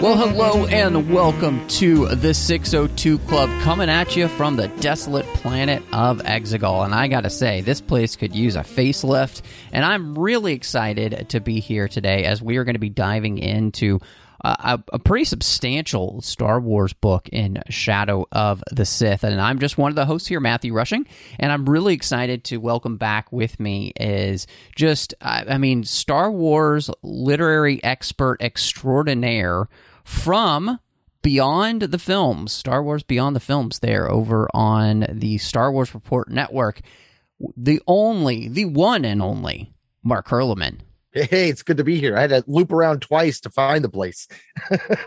Well, hello and welcome to the 602 Club coming at you from the desolate planet of Exegol. And I gotta say, this place could use a facelift. And I'm really excited to be here today as we are going to be diving into uh, a, a, pretty substantial Star Wars book in Shadow of the Sith. And I'm just one of the hosts here, Matthew Rushing. And I'm really excited to welcome back with me is just, I, I mean, Star Wars literary expert extraordinaire from Beyond the Films, Star Wars Beyond the Films, there over on the Star Wars Report Network. The only, the one and only Mark Hurliman. Hey, it's good to be here. I had to loop around twice to find the place.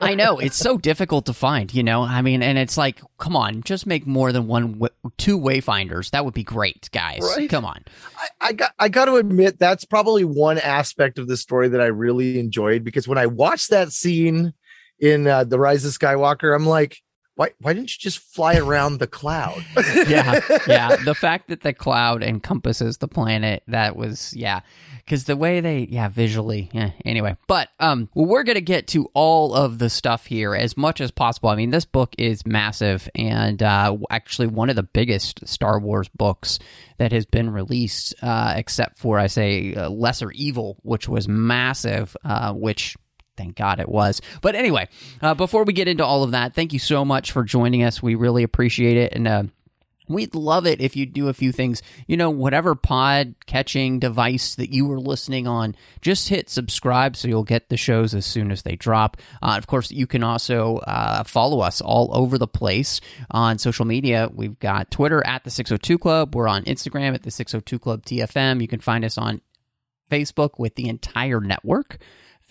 I know it's so difficult to find, you know. I mean, and it's like, come on, just make more than one, two wayfinders. That would be great, guys. Right? Come on. I, I got, I got to admit, that's probably one aspect of the story that I really enjoyed because when I watched that scene in uh, the Rise of Skywalker, I'm like, why why didn't you just fly around the cloud? yeah, yeah. The fact that the cloud encompasses the planet, that was yeah. Because the way they yeah visually yeah. Anyway, but um, well, we're gonna get to all of the stuff here as much as possible. I mean, this book is massive and uh, actually one of the biggest Star Wars books that has been released, uh, except for I say uh, Lesser Evil, which was massive, uh, which Thank God it was. But anyway, uh, before we get into all of that, thank you so much for joining us. We really appreciate it. And, uh, We'd love it if you do a few things. You know, whatever pod catching device that you were listening on, just hit subscribe so you'll get the shows as soon as they drop. Uh, of course, you can also uh, follow us all over the place on social media. We've got Twitter at the 602 Club. We're on Instagram at the 602 Club TFM. You can find us on Facebook with the entire network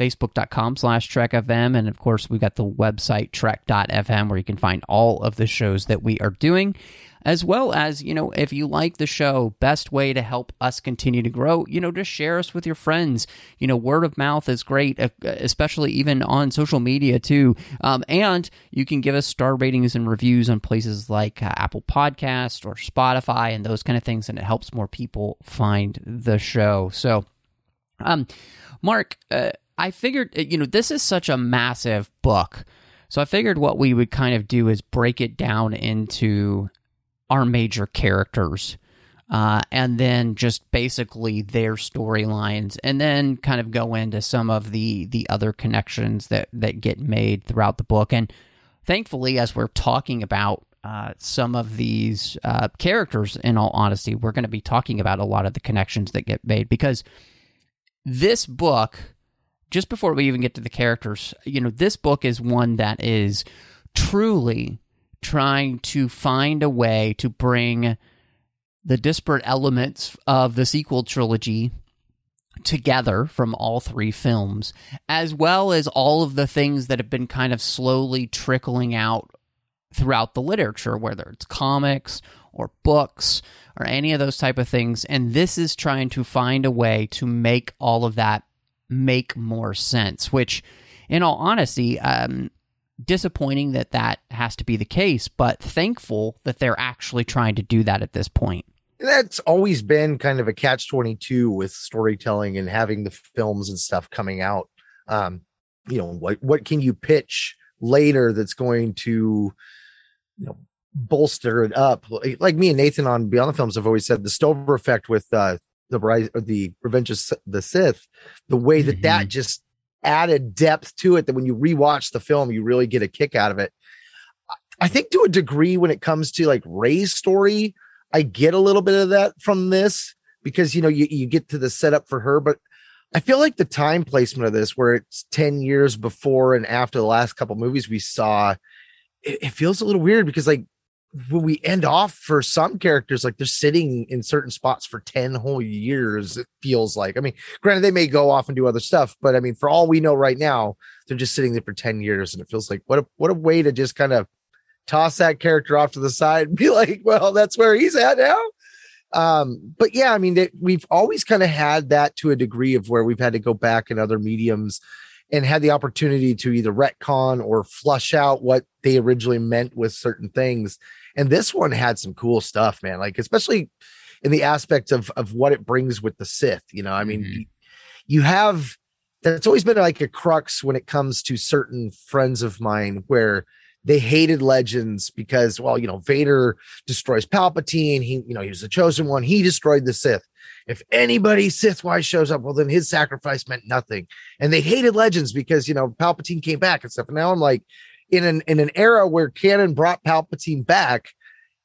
facebook.com slash trekfm and of course we've got the website trek.fm where you can find all of the shows that we are doing as well as you know if you like the show best way to help us continue to grow you know just share us with your friends. You know word of mouth is great especially even on social media too. Um, and you can give us star ratings and reviews on places like uh, apple podcast or spotify and those kind of things and it helps more people find the show. So um mark uh, I figured, uh, you know, this is such a massive book. So I figured what we would kind of do is break it down into our major characters. Uh, and then just basically their storylines, and then kind of go into some of the the other connections that that get made throughout the book. And thankfully, as we're talking about uh, some of these uh, characters, in all honesty, we're going to be talking about a lot of the connections that get made because this book just before we even get to the characters, you know, this book is one that is truly trying to find a way to bring the disparate elements of the sequel trilogy together from all three films, as well as all of the things that have been kind of slowly trickling out throughout the literature, whether it's comics or books or any of those type of things. And this is trying to find a way to make all of that make more sense, which, in all honesty, um, disappointing that that has to be the case, but thankful that they're actually trying to do that at this point. That's always been kind of a catch 22 with storytelling and having the films and stuff coming out. Um, you know, what, what can you pitch later that's going to, you know, bolster it up? Like me and Nathan on Beyond the Films have always said the Stover effect with uh, the rise or the Revenge of the Sith, the way that mm-hmm. that just added depth to it that when you rewatch the film, you really get a kick out of it. I think to a degree, when it comes to like Rey's story, I get a little bit of that from this because you know you, you get to the setup for her, but I feel like the time placement of this, where it's 10 years before and after the last couple movies we saw, it, it feels a little weird because like when we end off for some characters, like they're sitting in certain spots for 10 whole years, it feels like. I mean, granted, they may go off and do other stuff, but I mean, for all we know right now, they're just sitting there for 10 years, and it feels like what a what a way to just kind of toss that character off to the side and be like, well, that's where he's at now. Um, but yeah, I mean, they, we've always kind of had that to a degree of where we've had to go back in other mediums and had the opportunity to either retcon or flush out what they originally meant with certain things. And this one had some cool stuff, man. Like especially in the aspect of of what it brings with the Sith. You know, I mean, Mhm. you have that's always been like a crux when it comes to certain friends of mine where they hated legends because well you know vader destroys palpatine he you know he was the chosen one he destroyed the sith if anybody sith wise shows up well then his sacrifice meant nothing and they hated legends because you know palpatine came back and stuff and now i'm like in an in an era where canon brought palpatine back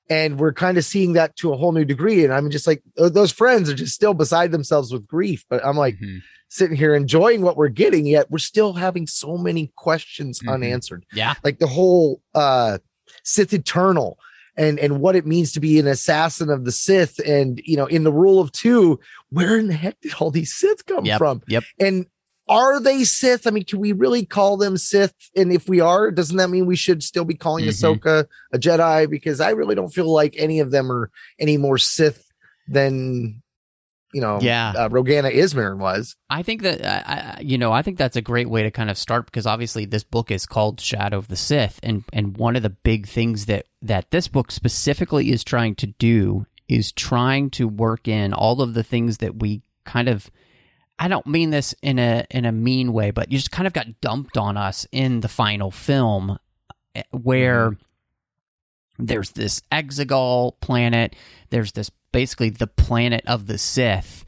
and we're kind of seeing that to a whole new degree and i'm just like those friends are just still beside themselves with grief but i'm like Mhm. sitting here enjoying what we're getting yet we're still having so many questions Mhm. unanswered yeah, like the whole uh Sith Eternal and and what it means to be an assassin of the Sith and you know in the rule of two where in the heck did all these Sith come Yep, from yep. and are they Sith I mean can we really call them Sith and if we are doesn't that mean we should still be calling Mhm. Ahsoka a Jedi because I really don't feel like any of them are any more Sith than you know Yeah. uh, Rogana Ismarin was I think that you know, I think that's a great way to kind of start because obviously this book is called Shadow of the Sith, and and one of the big things that that this book specifically is trying to do is trying to work in all of the things that we kind of. I don't mean this in a in a mean way, but you just kind of got dumped on us in the final film, eh, where there's this Exegol planet, there's this basically the planet of the Sith,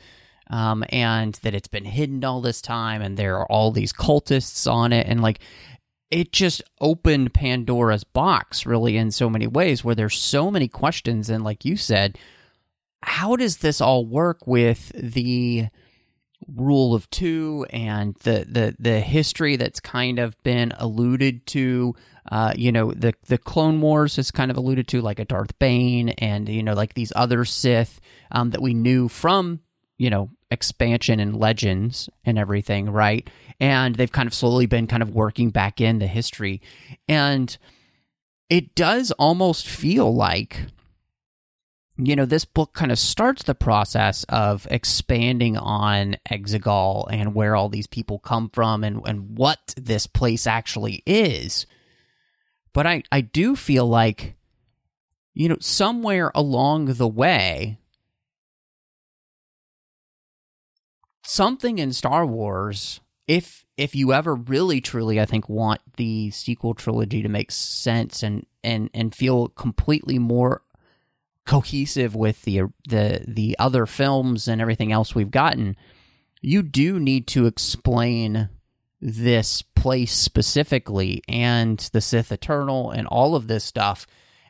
um, and that it's been hidden all this time, and there are all these cultists on it, and like it just opened Pandora's box really in so many ways, where there's so many questions, and like you said, how does this all work with the rule of two and the the the history that's kind of been alluded to uh, you know the the Clone Wars is kind of alluded to like a Darth Bane and you know like these other Sith um, that we knew from you know expansion and legends and everything right? And they've kind of slowly been kind of working back in the history. And it does almost feel like you know, this book kind of starts the process of expanding on Exegol and where all these people come from and, and what this place actually is. But I, I do feel like, you know, somewhere along the way, something in Star Wars, if if you ever really truly, I think, want the sequel trilogy to make sense and and and feel completely more cohesive with the the the other films and everything else we've gotten, you do need to explain this place specifically and the Sith Eternal and all of this stuff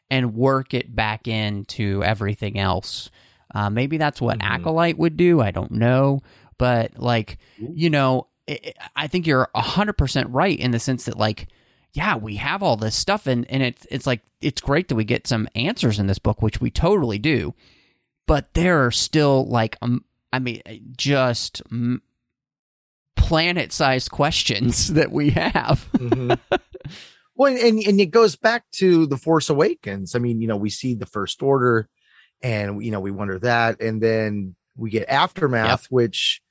and work it back into everything else. Uh, maybe that's what Mhm. Acolyte would do. I don't know, but like you know, I I think you're hundred percent right in the sense that like yeah, we have all this stuff, and and it's it's like it's great that we get some answers in this book, which we totally do. But there are still like um, I mean, just mm, planet-sized questions that we have. Well, and and it goes back to the Force Awakens. I mean, you know, we see the First Order, and you know, we wonder that, and then we get Aftermath, which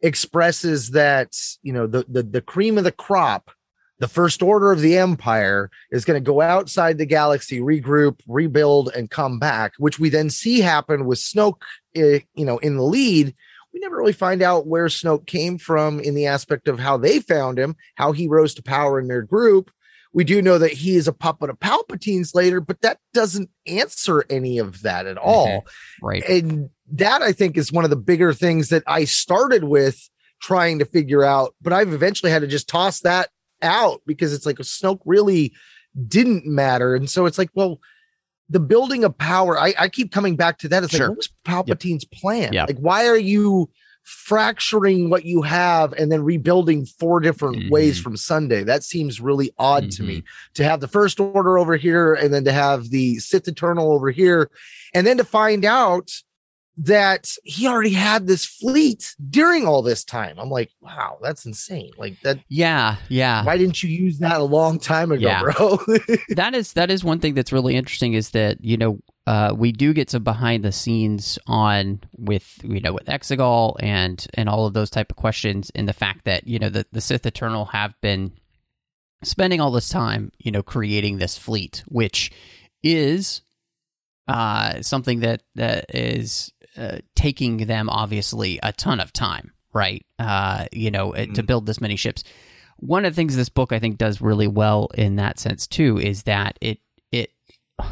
expresses that you know the the the cream of the crop, the First Order of the Empire is going to go outside the galaxy, regroup, rebuild, and come back, which we then see happen with Snoke, eh, you know, in the lead. We never really find out where Snoke came from in the aspect of how they found him, how he rose to power in their group we do know that he is a puppet of Palpatine's later, but that doesn't answer any of that at all. right. And that I think is one of the bigger things that I started with trying to figure out, but I've eventually had to just toss that out because it's like Snoke really didn't matter. And so it's like, well, the building of power, I, I keep coming back to that. It's Sure. like, what was Palpatine's plan? Yep. Like, why are you fracturing what you have and then rebuilding four different Mhm. ways from Sunday. That seems really odd to Mm-hmm. me to have the first order over here and then to have the Sith Eternal over here and then to find out that he already had this fleet during all this time. I'm like, wow, that's insane. Like that Yeah, yeah. why didn't you use that a long time ago, Yeah. bro? that is that is one thing that's really interesting is that you know uh, we do get some behind the scenes on with you know with Exegol and and all of those type of questions and the fact that you know the the Sith Eternal have been spending all this time you know creating this fleet which is uh something that that is uh, taking them obviously a ton of time right uh you know uh to Mhm. build this many ships one of the things this book I think does really well in that sense too is that it it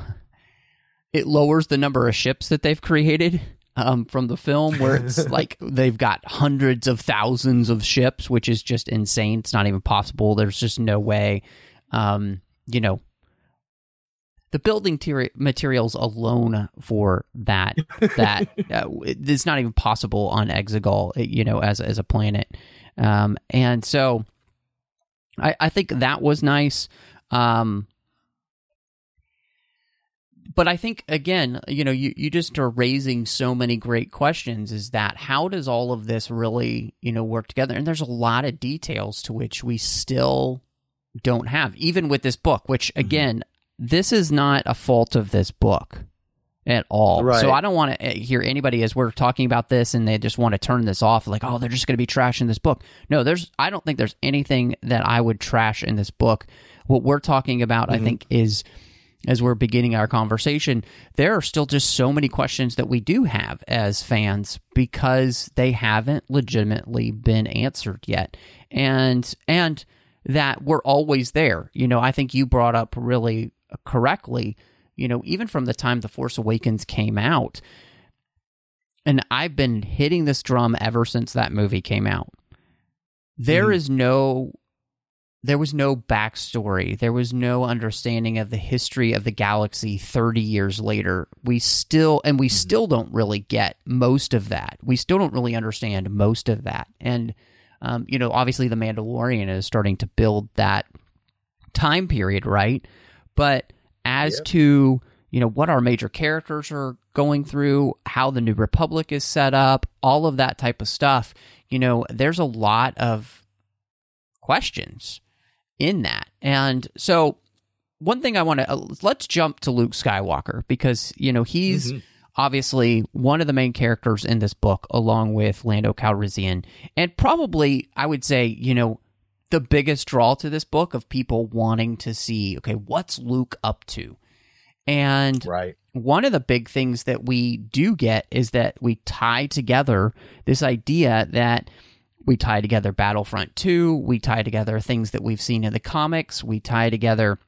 it lowers the number of ships that they've created um, from the film, where it's like they've got hundreds of thousands of ships, which is just insane. It's not even possible. There's just no way. Um, you know, the building teri- materials alone for that that uh, it's not even possible on Exegol, you know, as as a planet. Um, and so I, I think that was nice. Um, but I think again, you know, you, you just are raising so many great questions. Is that how does all of this really, you know, work together? And there's a lot of details to which we still don't have, even with this book. Which again, this is not a fault of this book at all. Right. So I don't want to hear anybody as we're talking about this and they just want to turn this off, like, oh, they're just going to be trashing this book. No, there's. I don't think there's anything that I would trash in this book. What we're talking about, I Mhm. think, is as we're beginning our conversation, there are still just so many questions that we do have as fans because they haven't legitimately been answered yet. And and that we're always there. You know, I think you brought up really correctly, you know, even from the time The Force Awakens came out, and I've been hitting this drum ever since that movie came out. There Mhm. is no there was no backstory. There was no understanding of the history of the galaxy 30 years later. We still, and we still don't really get most of that. We still don't really understand most of that. And, um, you know, obviously The Mandalorian is starting to build that time period, right? But as Yep. to, you know, what our major characters are going through, how the New Republic is set up, all of that type of stuff, you know, there's a lot of questions in that. And so one thing I want to uh, let's jump to Luke Skywalker because, you know, he's Mhm. obviously one of the main characters in this book along with Lando Calrissian and probably I would say, you know, the biggest draw to this book of people wanting to see, okay, what's Luke up to? And right. one of the big things that we do get is that we tie together this idea that we tie together Battlefront 2, we tie together things that we've seen in the comics, we tie together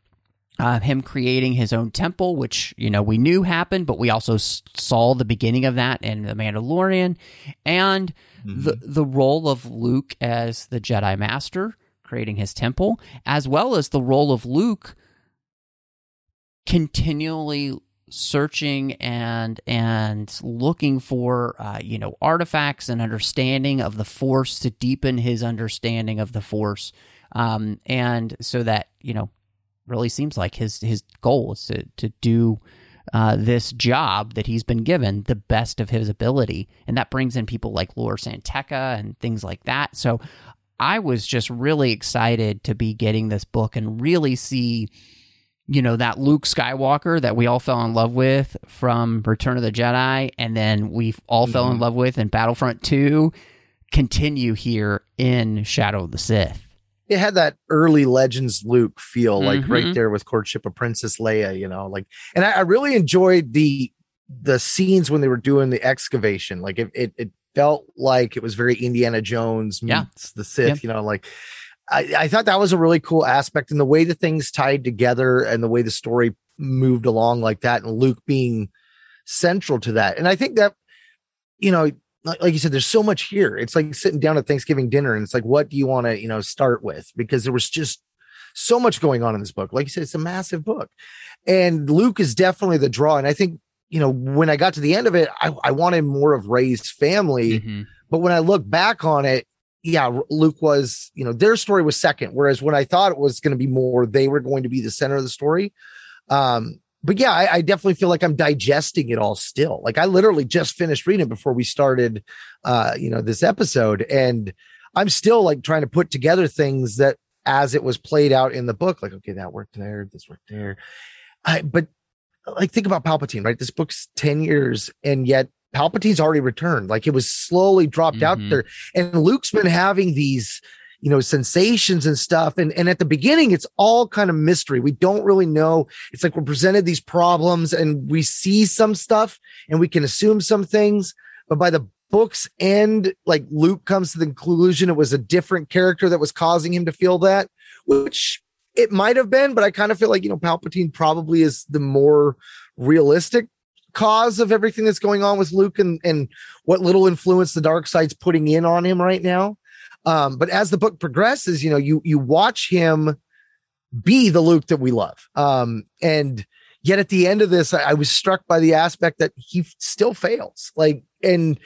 uh, him creating his own temple, which you know we knew happened, but we also saw the beginning of that in the Mandalorian, and the the role of Luke as the Jedi Master, creating his temple, as well as the role of Luke continually searching and and looking for uh, you know artifacts and understanding of the force to deepen his understanding of the force um, and so that you know really seems like his his goal is to to do uh, this job that he's been given the best of his ability, and that brings in people like Lor San Tekka and things like that. So I was just really excited to be getting this book and really see, you know, that Luke Skywalker that we all fell in love with from Return of the Jedi, and then we all fell in Mhm. love with in Battlefront Two, continue here in Shadow of the Sith. it had that early legends Luke feel, like Mhm. right there with courtship of Princess Leia, you know, like, and I, I really enjoyed the the scenes when they were doing the excavation. Like it, it, it felt like it was very Indiana Jones Yeah. meets the Sith, you know, like I, I thought that was a really cool aspect and the way the things tied together and the way the story moved along like that and Luke being central to that. And I think that, you know, like, like you said, there's so much here. It's like sitting down at Thanksgiving dinner and it's like, what do you want to, you know, start with? Because there was just so much going on in this book. Like you said, it's a massive book. And Luke is definitely the draw. And I think, you know, when I got to the end of it, I, I wanted more of Rey's family, Mhm. But when I look back on it, yeah, Luke was, you know, their story was second, whereas when I thought it was going to be more, they were going to be the center of the story. Um, but yeah, I, I, definitely feel like I'm digesting it all still. Like I literally just finished reading it before we started, uh, you know, this episode, and I'm still like trying to put together things that as it was played out in the book, like okay, that worked there, this worked there. I, but like think about Palpatine, right? This book's 10 years, and yet Palpatine's already returned. Like it was slowly dropped mm-hmm. out there. And Luke's been having these, you know, sensations and stuff. And, and at the beginning, it's all kind of mystery. We don't really know. It's like we're presented these problems and we see some stuff and we can assume some things. But by the book's end, like Luke comes to the conclusion it was a different character that was causing him to feel that, which it might have been, but I kind of feel like, you know, Palpatine probably is the more realistic cause of everything that's going on with Luke and, and what little influence the dark side's putting in on him right now. Um, but as the book progresses, you know, you you watch him be the Luke that we love. Um, and yet at the end of this, I, I was struck by the aspect that he still fails. Like, and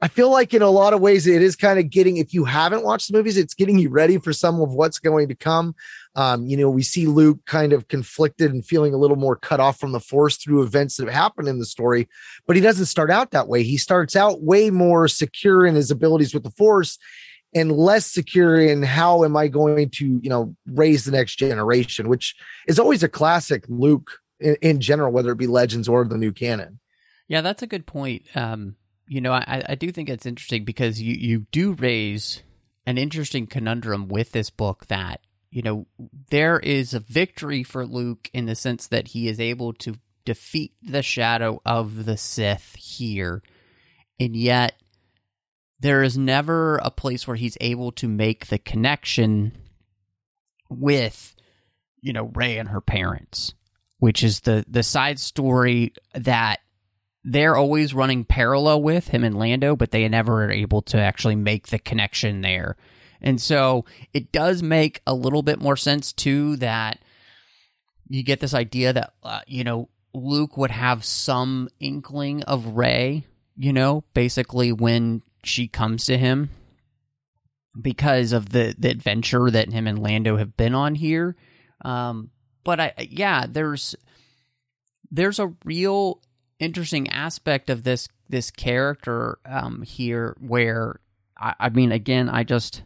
I feel like in a lot of ways it is kind of getting if you haven't watched the movies, it's getting you ready for some of what's going to come. Um, you know, we see Luke kind of conflicted and feeling a little more cut off from the force through events that have happened in the story, but he doesn't start out that way. He starts out way more secure in his abilities with the force and less secure in how am I going to, you know, raise the next generation, which is always a classic Luke in, in general, whether it be Legends or the new canon. Yeah, that's a good point. Um, you know, I, I do think it's interesting because you, you do raise an interesting conundrum with this book that, you know, there is a victory for Luke in the sense that he is able to defeat the shadow of the Sith here. And yet, there is never a place where he's able to make the connection with, you know, Rey and her parents, which is the the side story that they're always running parallel with him and Lando, but they never are able to actually make the connection there. And so it does make a little bit more sense too that you get this idea that uh, you know Luke would have some inkling of Rey, you know, basically when she comes to him because of the the adventure that him and Lando have been on here. Um, but I yeah, there's there's a real interesting aspect of this this character um, here, where I, I, mean, again, I just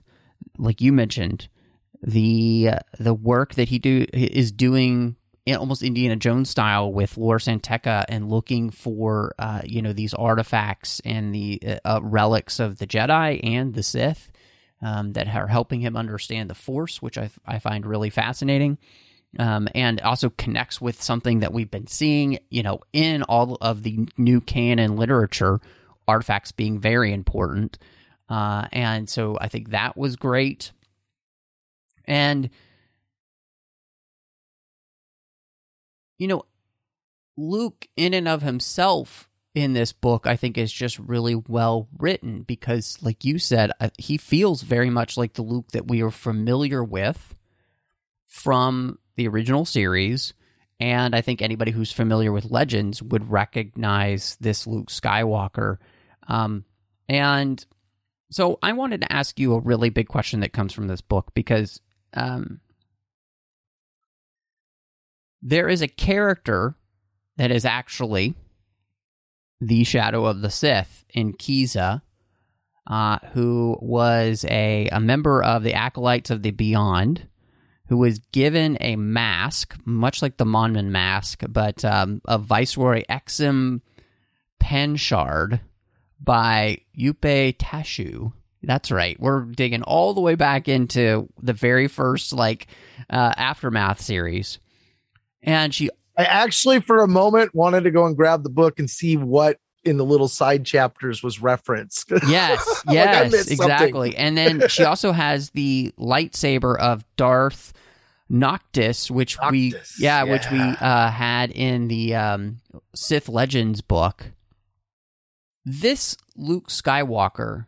like you mentioned the uh, the work that he do is doing in almost Indiana Jones style with Lor San Tekka and looking for uh, you know these artifacts and the uh, uh relics of the Jedi and the Sith um, that are helping him understand the Force, which I, I find really fascinating um, and also connects with something that we've been seeing, you know, in all of the new canon literature, artifacts being very important. Uh, and so I think that was great. And, you know, Luke, in and of himself, in this book, I think is just really well written because, like you said, uh, he feels very much like the Luke that we are familiar with from the original series, and I think anybody who's familiar with Legends would recognize this Luke Skywalker. Um, and so I wanted to ask you a really big question that comes from this book because um, there is a character that is actually the Shadow of the Sith in Kiza, uh, who was a, a member of the Acolytes of the Beyond who was given a mask, much like the Momin mask, but um, of Viceroy Exim Panshard by Yupe Tashu. That's right. We're digging all the way back into the very first like uh, aftermath series, and she. I actually, for a moment, wanted to go and grab the book and see what in the little side chapters was referenced. Yes, yes, like exactly. And then she also has the lightsaber of Darth Noctis, which Noctis, we yeah, yeah, which we uh, had in the um, Sith Legends book. This Luke Skywalker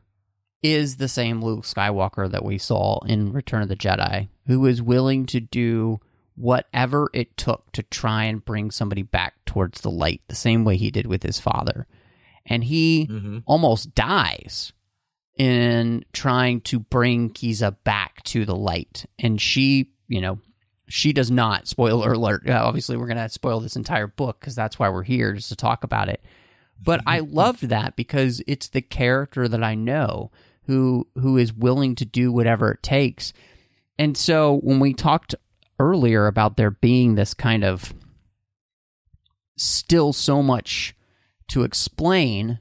is the same Luke Skywalker that we saw in Return of the Jedi, who is willing to do whatever it took to try and bring somebody back towards the light, the same way he did with his father. And he mm-hmm. almost dies in trying to bring Kiza back to the light. And she, you know, she does not, spoiler alert. Obviously, we're going to spoil this entire book because that's why we're here, just to talk about it. But I loved that because it's the character that I know who who is willing to do whatever it takes. And so when we talked earlier about there being this kind of still so much to explain,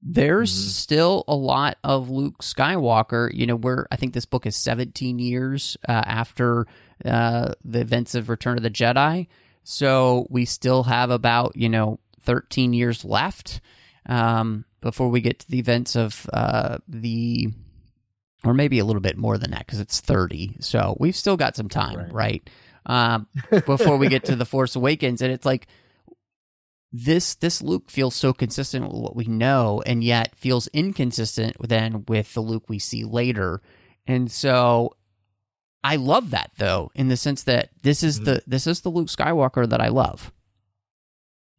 there's Mhm. still a lot of Luke Skywalker. You know, we're I think this book is 17 years uh, after uh, the events of Return of the Jedi, so we still have about you know 13 years left um, before we get to the events of uh, the, or maybe a little bit more than that because it's 30. So we've still got some time, right? Right. Um, before we get to the Force Awakens, and it's like this this Luke feels so consistent with what we know, and yet feels inconsistent then with the Luke we see later. And so I love that though, in the sense that this is Mhm. the this is the Luke Skywalker that I love.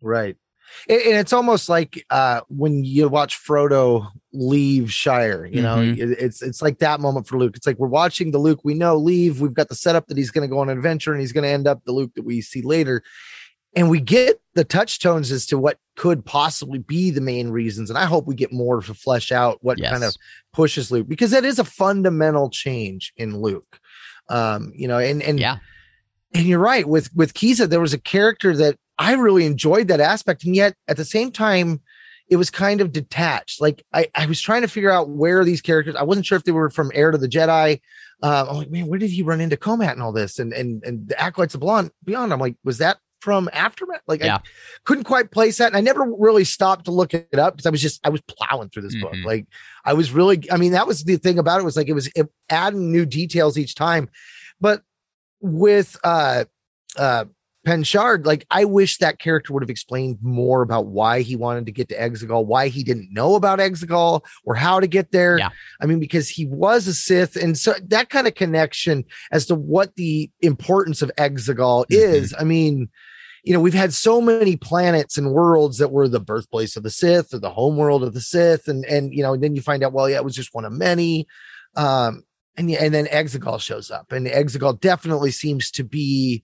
Right. And, and it's almost like uh, when you watch Frodo leave Shire, you know, Mhm. it- it's it's like that moment for Luke. It's like we're watching the Luke we know leave. We've got the setup that he's going to go on an adventure and he's going to end up the Luke that we see later. And we get the touchstones as to what could possibly be the main reasons. And I hope we get more to flesh out what Yes. kind of pushes Luke because that is a fundamental change in Luke. Um, you know, and and Yeah. and you're right with with Kiza there was a character that I really enjoyed that aspect, and yet at the same time, it was kind of detached. Like I, I was trying to figure out where these characters. I wasn't sure if they were from Heir to the Jedi. Uh, I'm like, man, where did he run into Comat and all this, and and and the Acolytes of Beyond? Beyond, I'm like, was that from Aftermath? Like, Yeah. I couldn't quite place that, and I never really stopped to look it up because I was just I was plowing through this book. Mhm. Like I was really, I mean, that was the thing about it was like it was it, adding new details each time, but with uh uh Panshard, like I wish that character would have explained more about why he wanted to get to Exegol, why he didn't know about Exegol or how to get there. Yeah. I mean, because he was a Sith, and so that kind of connection as to what the importance of Exegol is. I mean, you know, we've had so many planets and worlds that were the birthplace of the Sith or the homeworld of the Sith, and and you know, and then you find out, well, yeah, it was just one of many. Um, and yeah, and then Exegol shows up, and Exegol definitely seems to be,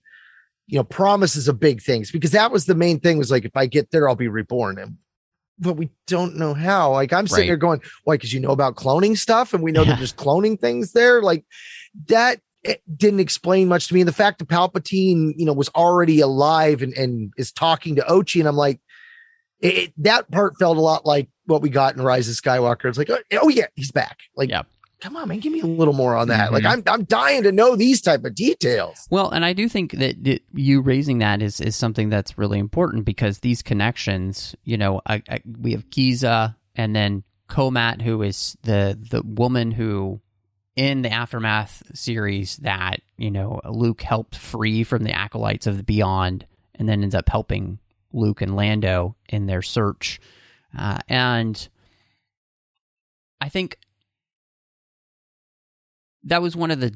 you know, promises of big things because that was the main thing was like, if I get there, I'll be reborn, and but we don't know how. Like I'm sitting Right. there going, why? Because you know about cloning stuff, and we know Yeah. they're just cloning things there. Like that it didn't explain much to me. And the fact that Palpatine, you know, was already alive and, and is talking to Ochi, and I'm like, it, it- that part felt a lot like what we got in Rise of Skywalker. It's like, oh, oh yeah, he's back. Like, Yep. Come on, man, give me a little more on that. Like, Mhm. I'm I'm dying to know these type of details. Well, and I do think that, that you raising that is, is something that's really important because these connections, you know, I, I, we have Kiza and then Komat, who is the the woman who, in the aftermath series, that you know Luke helped free from the acolytes of the Beyond, and then ends up helping Luke and Lando in their search, uh, and I think that was one of the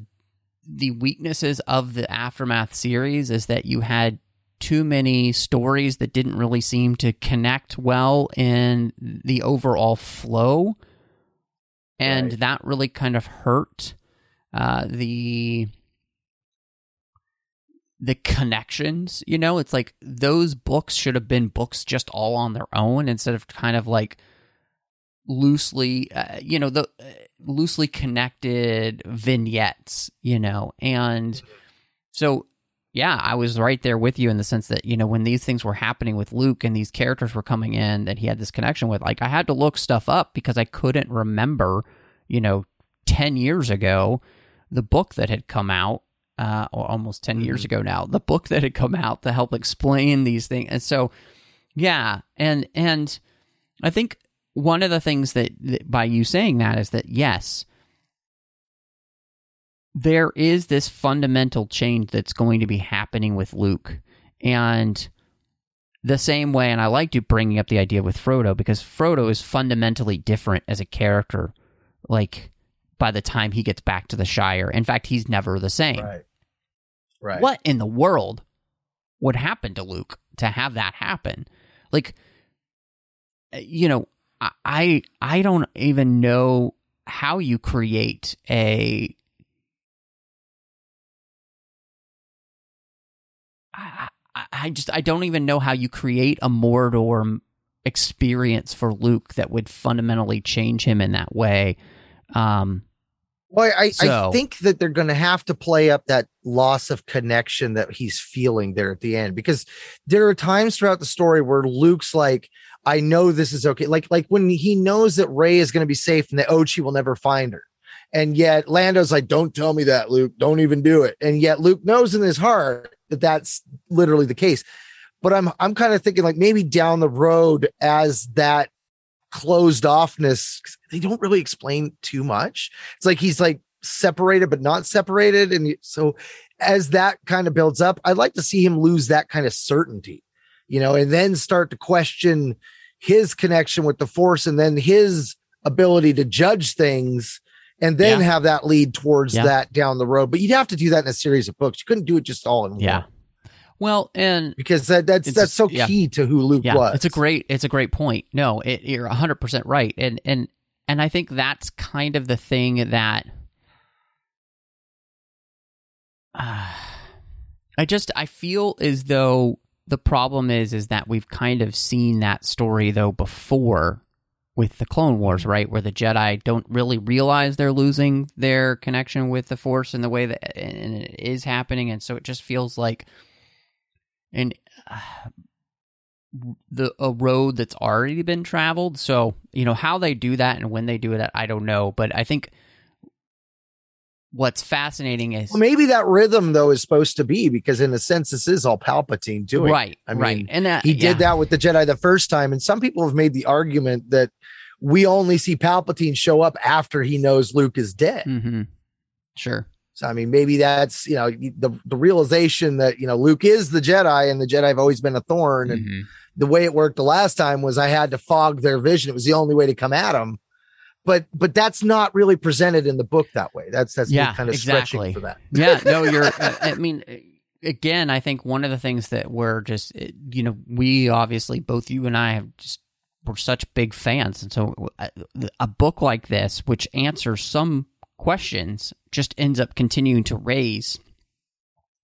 the weaknesses of the aftermath series is that you had too many stories that didn't really seem to connect well in the overall flow and Right. that really kind of hurt uh, the the connections you know it's like those books should have been books just all on their own instead of kind of like loosely uh, you know the uh, loosely connected vignettes you know and so yeah i was right there with you in the sense that you know when these things were happening with luke and these characters were coming in that he had this connection with like i had to look stuff up because i couldn't remember you know 10 years ago the book that had come out uh, or almost 10 years Mhm. ago now the book that had come out to help explain these things and so yeah and and i think one of the things that, that by you saying that is that yes there is this fundamental change that's going to be happening with luke and the same way and i like you bringing up the idea with frodo because frodo is fundamentally different as a character like by the time he gets back to the shire in fact he's never the same Right. Right. what in the world would happen to Luke to have that happen? Like, you know, I I don't even know how you create a I, I, I just I don't even know how you create a Mordor experience for Luke that would fundamentally change him in that way. Um, well, I, So- I think that they're going to have to play up that loss of connection that he's feeling there at the end because there are times throughout the story where Luke's like, I know this is okay. Like, like when he knows that Rey is going to be safe and that Ochi will never find her. And yet Lando's like, don't tell me that, Luke. Don't even do it. And yet Luke knows in his heart that that's literally the case. But I'm, I'm kind of thinking like maybe down the road as that closed offness, they don't really explain too much. It's like he's like separated but not separated, and so as that kind of builds up, I'd like to see him lose that kind of certainty, you know, and then start to question his connection with the Force, and then his ability to judge things. And then Yeah. have that lead towards Yeah. that down the road, but you'd have to do that in a series of books. You couldn't do it just all in one. yeah. one Well, and because that, that's that's so yeah. key to who Luke yeah, was. it's a great it's a great point. No, it, you're 100 percent right, and and and I think that's kind of the thing that. Uh, I just I feel as though the problem is is that we've kind of seen that story though before with the Clone Wars, right, where the Jedi don't really realize they're losing their connection with the Force in the way that and it is happening, and so it just feels like an uh, the a road that's already been traveled. So you know how they do that and when they do it, I don't know, but I think what's fascinating is Well, maybe that rhythm though is supposed to be because in a sense this is all Palpatine doing. right, I right, mean, and that He did yeah. that with the Jedi the first time, and some people have made the argument that we only see Palpatine show up after he knows Luke is dead. Mm-hmm. Sure. So I mean, maybe that's you know the the realization that you know Luke is the Jedi, and the Jedi have always been a thorn. And Mhm. the way it worked the last time was I had to fog their vision. It was the only way to come at them. But but that's not really presented in the book that way. That's that's Yeah, kind of exactly. stretching for that. yeah, no, you're. I I mean, again, I think one of the things that we're just, you know, we obviously both you and I have just we're such big fans, and so a, a book like this, which answers some questions, just ends up continuing to raise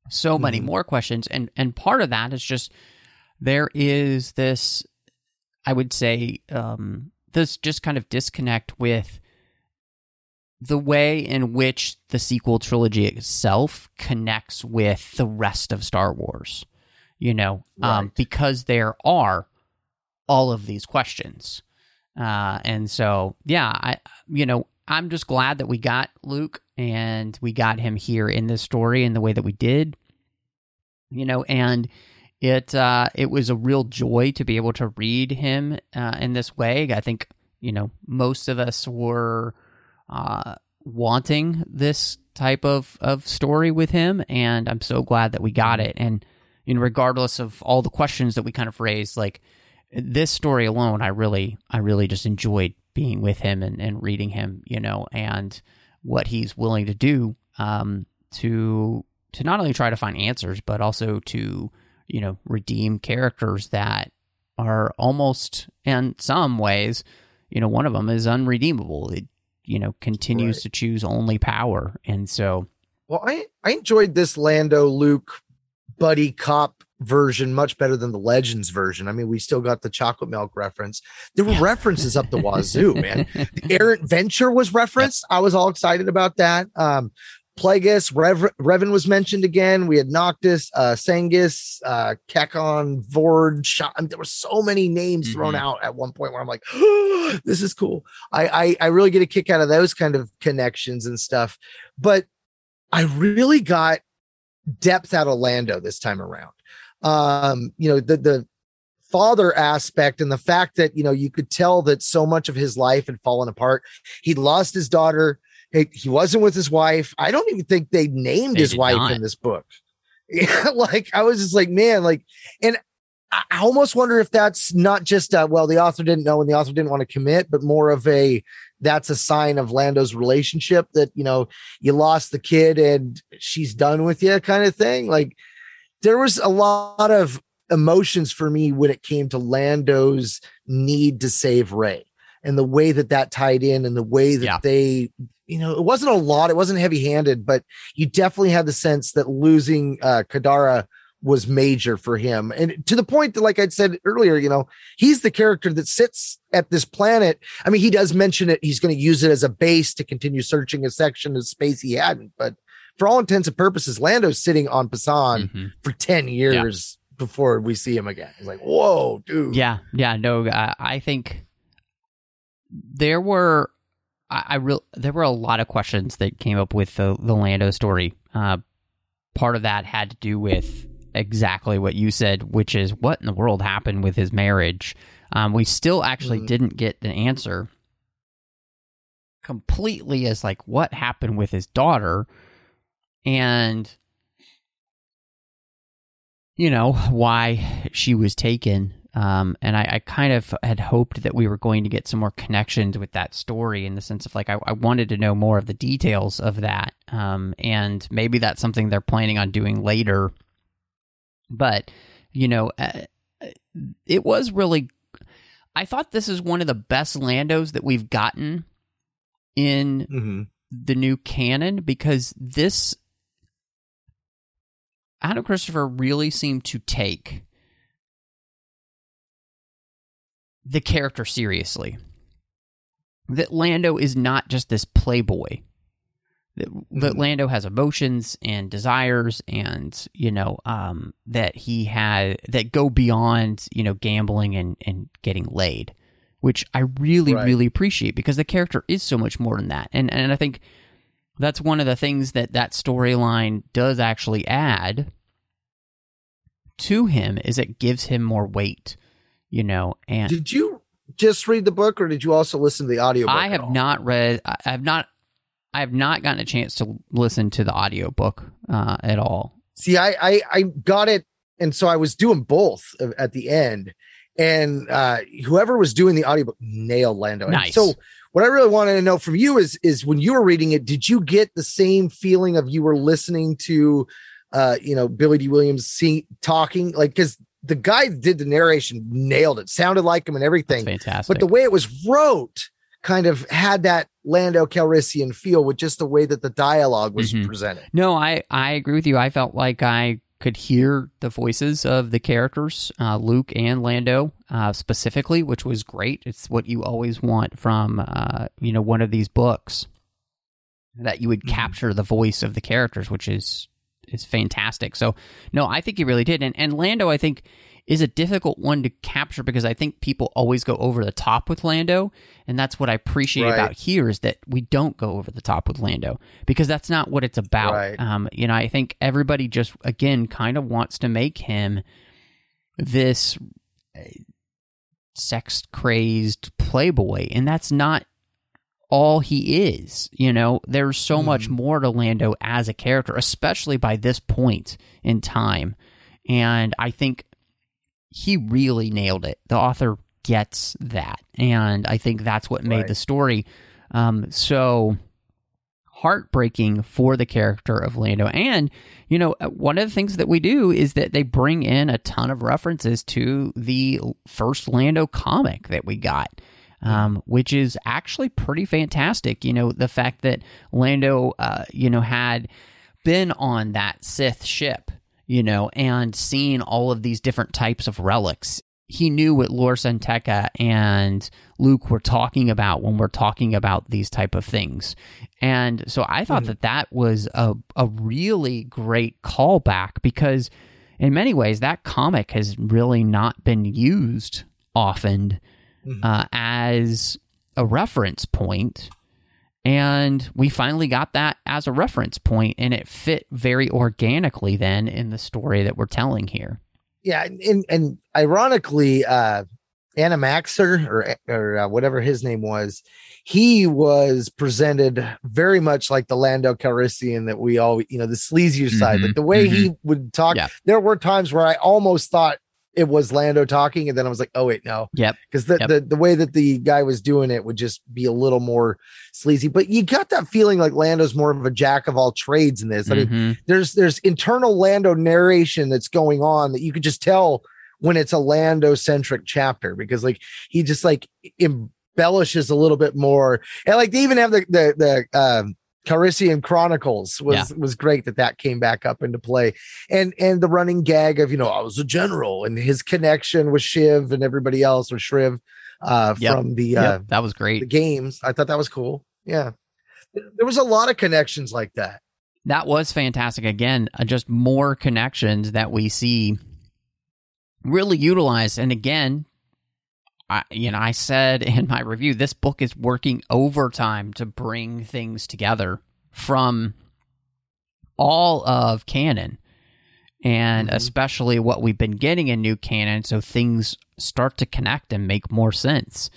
so many Mhm. more questions, and and part of that is just there is this, I would say, um, this just kind of disconnect with the way in which the sequel trilogy itself connects with the rest of Star Wars, you know, um, because there are all of these questions. Uh, and so, yeah, I, you know, I'm just glad that we got Luke and we got him here in this story in the way that we did, you know, and it, uh, it was a real joy to be able to read him, uh, in this way. I think, you know, most of us were, uh, wanting this type of, of story with him, and I'm so glad that we got it. And you know, regardless of all the questions that we kind of raised, like this story alone, I really, I really just enjoyed being with him and, and reading him, you know, and what he's willing to do um, to to not only try to find answers, but also to you know redeem characters that are almost in some ways, you know, one of them is unredeemable. It you know continues Right. to choose only power, and so Well, I I enjoyed this Lando Luke buddy cop version much better than the Legends version. I mean, we still got the chocolate milk reference. There were Yeah. references up the wazoo, man. The errant Venture was referenced. I was all excited about that. Um, Plagueis, Rev- Revan was mentioned again. We had Noctis, uh, Sangis, uh, Kekon, Vord, Shot. I mean, there were so many names thrown Mhm. out at one point where I'm like, this is cool. I, I I really get a kick out of those kind of connections and stuff. But I really got depth out of Lando this time around. Um, you know, the the father aspect and the fact that you know you could tell that so much of his life had fallen apart. He'd lost his daughter. He, he wasn't with his wife. I don't even think they named They his wife not. in this book. Yeah, like I was just like, man, like, and I almost wonder if that's not just uh, well, the author didn't know and the author didn't want to commit, but more of a that's a sign of Lando's relationship that you know you lost the kid and she's done with you, kind of thing. Like there was a lot of emotions for me when it came to Lando's need to save Rey. and the way that that tied in and the way that Yeah. they you know it wasn't a lot it wasn't heavy handed but you definitely had the sense that losing uh kadara was major for him. And to the point that like i'd said earlier you know he's the character that sits at this planet. I mean he does mention it he's going to use it as a base to continue searching a section of space he hadn't but for all intents and purposes lando's sitting on Pasaana Mhm. for 10 years before we see him again. It's like whoa dude. Yeah, yeah, no, I, I think there were, I, I real there were a lot of questions that came up with the the Lando story. Uh, part of that had to do with exactly what you said, which is what in the world happened with his marriage. Um, we still actually Mhm. didn't get the answer completely as like what happened with his daughter and you know why she was taken um, and I, I kind of had hoped that we were going to get some more connections with that story in the sense of like I, I wanted to know more of the details of that. Um, and maybe that's something they're planning on doing later. But you know uh, it was really i thought this is one of the best landos that we've gotten in hmm the new canon because this Adam Christopher really seemed to take the character seriously. That Lando is not just this playboy. That, that Mhm. Lando has emotions and desires, and you know um, that he had that go beyond you know gambling and and getting laid which I really, Right. really appreciate because the character is so much more than that. And and I think that's one of the things that that storyline does actually add to him is it gives him more weight, you know. And Did you just read the book or did you also listen to the audio? I have not read. I have not. I have not gotten a chance to listen to the audiobook uh, at all. See, I, I I got it, and so I was doing both at the end, and uh whoever was doing the audiobook nailed Lando. And Nice. So what I really wanted to know from you is is when you were reading it, did you get the same feeling of you were listening to, uh, you know, Billy Dee Williams see, talking like because the guy that did the narration nailed it, sounded like him and That's everything, fantastic. but the way it was wrote kind of had that Lando Calrissian feel with just the way that the dialogue was Mhm. presented. No, I, I agree with you. I felt like I could hear the voices of the characters, uh, Luke and Lando, uh, specifically, which was great. It's what you always want from, uh, you know, one of these books that you would Mhm. capture the voice of the characters, which is is fantastic. So, no, I think he really did. And and Lando, I think, is a difficult one to capture because I think people always go over the top with Lando, and that's what I appreciate Right. about here is that we don't go over the top with Lando because that's not what it's about. Right. Um, you know, I think everybody just again kind of wants to make him this sex crazed playboy, and that's not all he is. You know, there's so much Mhm. more to Lando as a character, especially by this point in time. And I think he really nailed it. The author gets that. And I think that's what made Right. the story um, so heartbreaking for the character of Lando. And, you know, uh, one of the things that we do is that they bring in a ton of references to the first Lando comic that we got. Um, which is actually pretty fantastic. You know, the fact that Lando, uh, you know, had been on that Sith ship, you know, and seen all of these different types of relics. He knew what Lor San Tekka and Luke were talking about when we're talking about these type of things. And so I thought Mhm. that that was a, a really great callback because in many ways that comic has really not been used often Mhm. uh, as a reference point. And we finally got that as a reference point and it fit very organically then in the story that we're telling here. Yeah and and ironically uh anna maxer or or uh, whatever his name was he was presented very much like the lando calrissian that we all you know the sleazier side. Mhm, like the way he would talk Yeah. there were times where i almost thought it was lando talking and then i was like oh wait no yep because the, Yep. the the way that the guy was doing it would just be a little more sleazy but you got that feeling like lando's more of a jack of all trades in this i mean Mhm. there's there's internal Lando narration that's going on that you could just tell when it's a Lando centric chapter because like he just like embellishes a little bit more. And like they even have the the the um Calrissian Chronicles was was great that that came back up into play, and and the running gag of you know I was a general and his connection with Shiv and everybody else or Shriv uh, Yep. from the Yep, uh, that was great. the games. I thought that was cool. Yeah, there was a lot of connections like that. That was fantastic. Again, uh, just more connections that we see really utilized. And again, I, you know, I said in my review, this book is working overtime to bring things together from all of canon and Mhm. especially what we've been getting in new canon. So things start to connect and make more sense.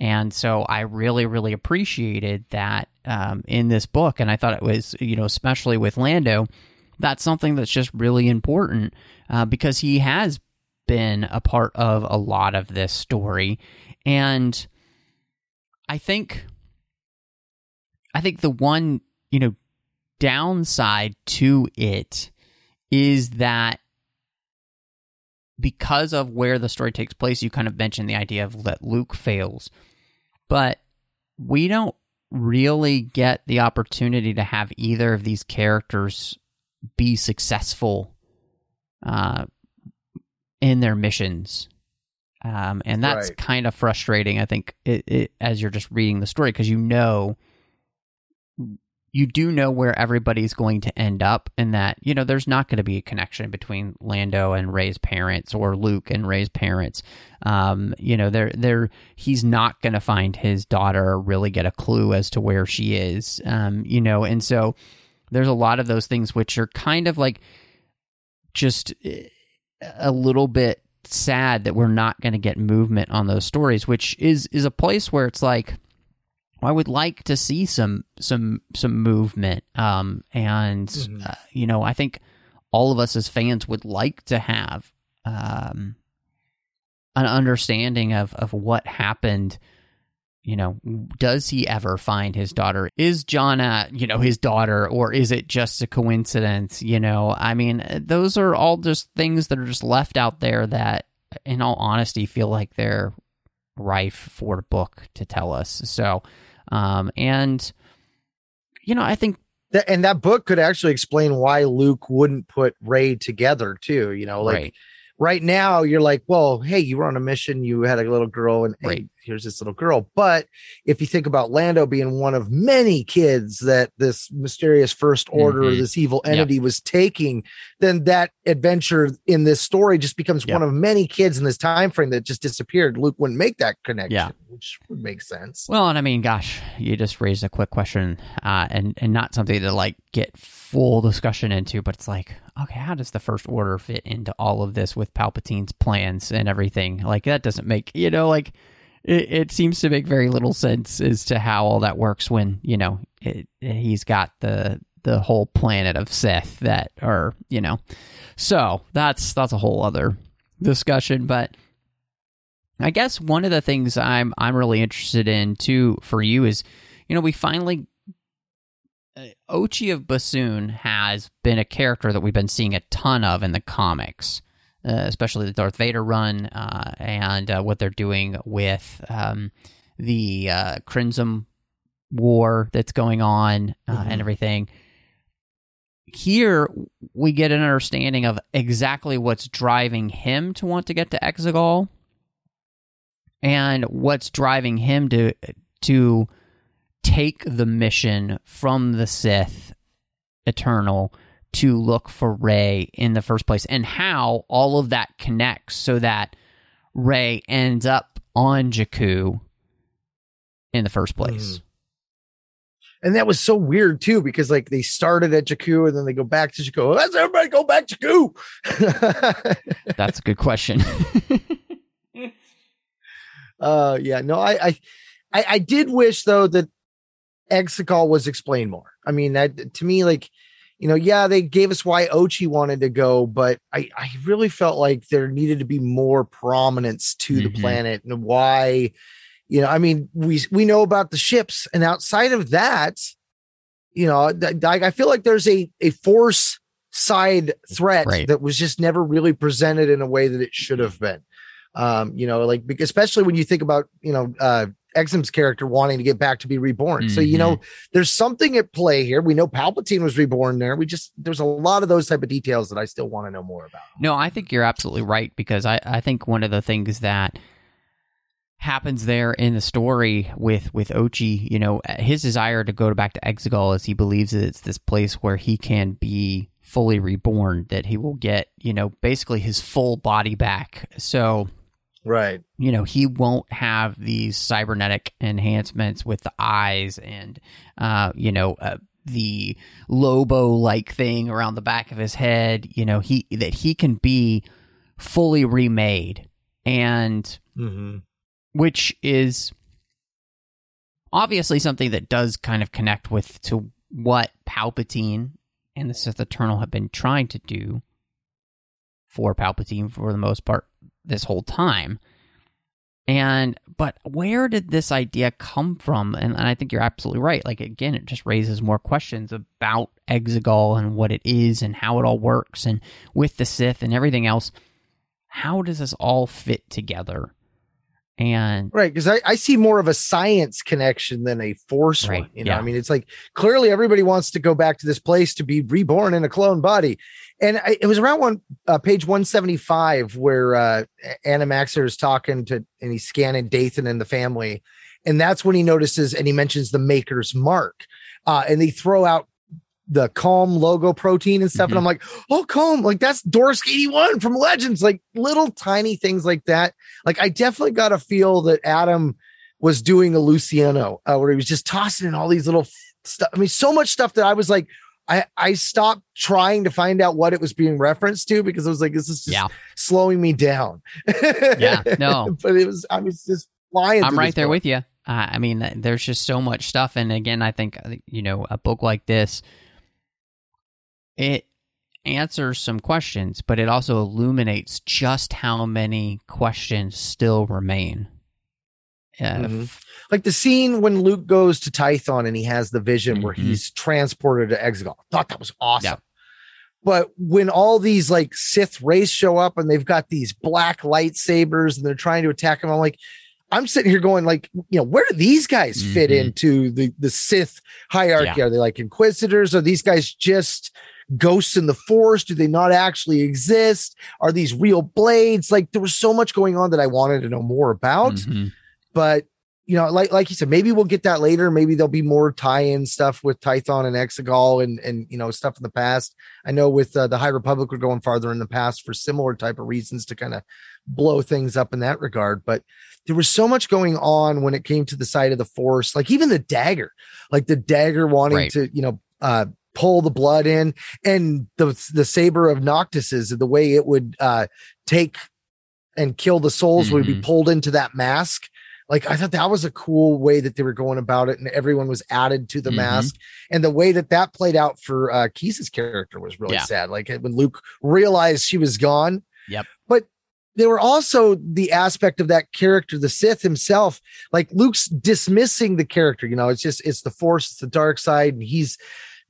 And so i really really appreciated that um, in this book. And i thought it was you know especially with lando that's something that's just really important uh, because he has been a part of a lot of this story. And i think i think the one you know downside to it is that because of where the story takes place, you kind of mentioned the idea of that Luke fails, but we don't really get the opportunity to have either of these characters be successful uh, in their missions. Um, and that's Right. kind of frustrating, I think, it, it, as you're just reading the story, because you know you do know where everybody's going to end up and that you know there's not going to be a connection between Lando and Rey's parents or Luke and Rey's parents um you know they're they're he's not going to find his daughter or really get a clue as to where she is um you know and so there's a lot of those things which are kind of like just eh, a little bit sad that we're not going to get movement on those stories which is is a place where it's like I would like to see some some some movement, um, and Mhm. uh, you know, I think all of us as fans would like to have um, an understanding of of what happened. You know, does he ever find his daughter? Is Jannah, you know, his daughter, or is it just a coincidence? You know, I mean, those are all just things that are just left out there that, in all honesty, feel like they're rife for a book to tell us. So, um, and you know, I think Th- and that book could actually explain why Luke wouldn't put Rey together too. You know, like right, right now you're like, well, hey, you were on a mission, you had a little girl, and Right. Here's this little girl. But if you think about Lando being one of many kids that this mysterious first order, Mhm. this evil Yep. entity was taking, then that adventure in this story just becomes Yep. one of many kids in this time frame that just disappeared. Luke wouldn't make that connection, Yeah. which would make sense. Well, and I mean, gosh, you just raised a quick question, uh, and and not something to like get full discussion into, but it's like, okay, how does the First Order fit into all of this with Palpatine's plans and everything? Like that doesn't make you know, like it, it seems to make very little sense as to how all that works when you know it, he's got the the whole planet of Sith that are you know, so that's that's a whole other discussion, but. I guess one of the things I'm I'm really interested in too for you is, you know, we finally uh, Ochi of Bestoon has been a character that we've been seeing a ton of in the comics, especially the Darth Vader run uh, and uh, what they're doing with um, the uh, Crimson War that's going on uh, Mhm. and everything. Here we get an understanding of exactly what's driving him to want to get to Exegol and what's driving him to to take the mission from the Sith Eternal to look for Rey in the first place and how all of that connects so that Rey ends up on Jakku in the first place. And that was so weird too, because like they started at Jakku and then they go back to Jakku. Let's everybody go back to Jakku. That's a good question. uh yeah, no, I, I I I did wish though that Exegol was explained more. I mean, that to me, like, you know, yeah, they gave us why Ochi wanted to go, but I, I really felt like there needed to be more prominence to the Mhm. planet and why, you know, I mean, we we know about the ships, and outside of that, you know, th- I, I feel like there's a a force side threat Right. that was just never really presented in a way that it should have been. Um, you know, like especially when you think about, you know, uh Exim's character wanting to get back to be reborn. Mm-hmm. So you know, there's something at play here. We know Palpatine was reborn there. We just there's a lot of those type of details that I still want to know more about. No, I think you're absolutely right because I I think one of the things that happens there in the story with with Ochi, you know, his desire to go back to Exegol is he believes that it's this place where he can be fully reborn, that he will get, you know, basically his full body back. So Right. You know, he won't have these cybernetic enhancements with the eyes and, uh, you know, uh, the Lobot like thing around the back of his head. You know, he that he can be fully remade, and mm-hmm. which is obviously something that does kind of connect with to what Palpatine and the Sith Eternal have been trying to do for Palpatine for the most part this whole time. And but where did this idea come from? And, and, I think you're absolutely right. Like again, it just raises more questions about Exegol and what it is and how it all works and with the Sith and everything else. How does this all fit together? And right, because I, I see more of a science connection than a force right, one. You know, yeah. I mean, it's like clearly everybody wants to go back to this place to be reborn in a clone body. And I, it was around one uh, page 175 where uh, Anna Maxer is talking to, and he's scanning Dathan and the family. And that's when he notices and he mentions the maker's mark. Uh, and they throw out the calm logo protein and stuff. Mm-hmm. And I'm like, oh, calm. Like that's Dorsk 81 from Legends. Like little tiny things like that. Like I definitely got a feel that Adam was doing a Luceno uh, where he was just tossing in all these little stuff. I mean, so much stuff that I was like, I, I stopped trying to find out what it was being referenced to because I was like, this is just yeah. slowing me down. yeah, no. but it was, I was just flying. I'm right there with you. Uh, I mean, there's just so much stuff. And again, I think, uh, you know, a book like this, it answers some questions, but it also illuminates just how many questions still remain. Mm-hmm. Like the scene when Luke goes to Tython and he has the vision mm-hmm. where he's transported to Exegol. Thought that was awesome. Yeah. But when all these like Sith race show up and they've got these black lightsabers and they're trying to attack him, I'm like, I'm sitting here going like, you know, where do these guys mm-hmm. fit into the the Sith hierarchy? Yeah. Are they like inquisitors? Are these guys just ghosts in the forest? Do they not actually exist? Are these real blades? Like there was so much going on that I wanted to know more about. Mm-hmm. But you know, like like you said, maybe we'll get that later. Maybe there'll be more tie-in stuff with Tython and Exegol and and you know stuff in the past. I know with uh, the High Republic, we're going farther in the past for similar type of reasons to kind of blow things up in that regard. But there was so much going on when it came to the side of the Force, like even the dagger, like the dagger wanting right. to you know uh, pull the blood in, and the the saber of Noctis's the way it would uh, take and kill the souls mm-hmm. would be mm-hmm. pulled into that mask like I thought that was a cool way that they were going about it, and everyone was added to the mm-hmm. mask. And the way that that played out for uh, Kiza's character was really yeah. sad. Like when Luke realized she was gone. Yep. But there were also the aspect of that character, the Sith himself. Like Luke's dismissing the character. You know, it's just it's the Force, it's the dark side, and he's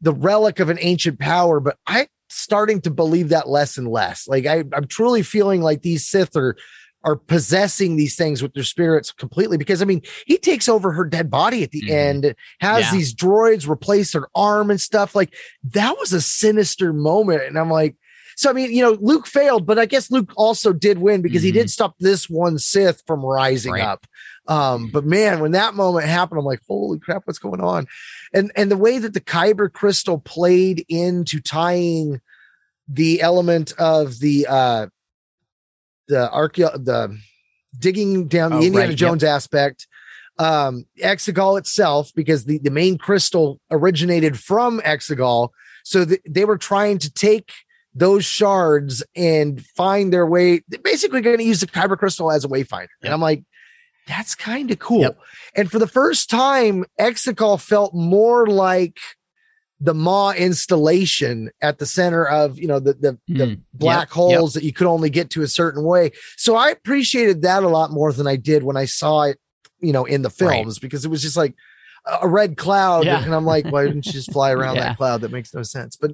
the relic of an ancient power. But I starting to believe that less and less. Like I, I'm truly feeling like these Sith are are possessing these things with their spirits completely because I mean he takes over her dead body at the mm-hmm. end, has yeah. these droids replace her arm and stuff. Like that was a sinister moment. And I'm like, so I mean, you know, Luke failed, but I guess Luke also did win because mm-hmm. he did mm-hmm. stop this one Sith from rising right. up. Um, but man, when that moment happened, I'm like, holy crap, what's going on? And and the way that the Kyber crystal played into tying the element of the uh the archeo the digging down the oh, Indiana right, Jones yep. aspect. Um, Exegol itself, because the, the main crystal originated from Exegol. So th- they were trying to take those shards and find their way. They're basically going to use the Kyber crystal as a wayfinder. Yep. And I'm like, that's kind of cool. Yep. And for the first time, Exegol felt more like the Maw installation at the center of you know the the, mm, the black yep, holes yep. that you could only get to a certain way. So I appreciated that a lot more than I did when I saw it, you know, in the films right. because it was just like a red cloud, yeah. and I'm like, why didn't you just fly around yeah. that cloud? That makes no sense. But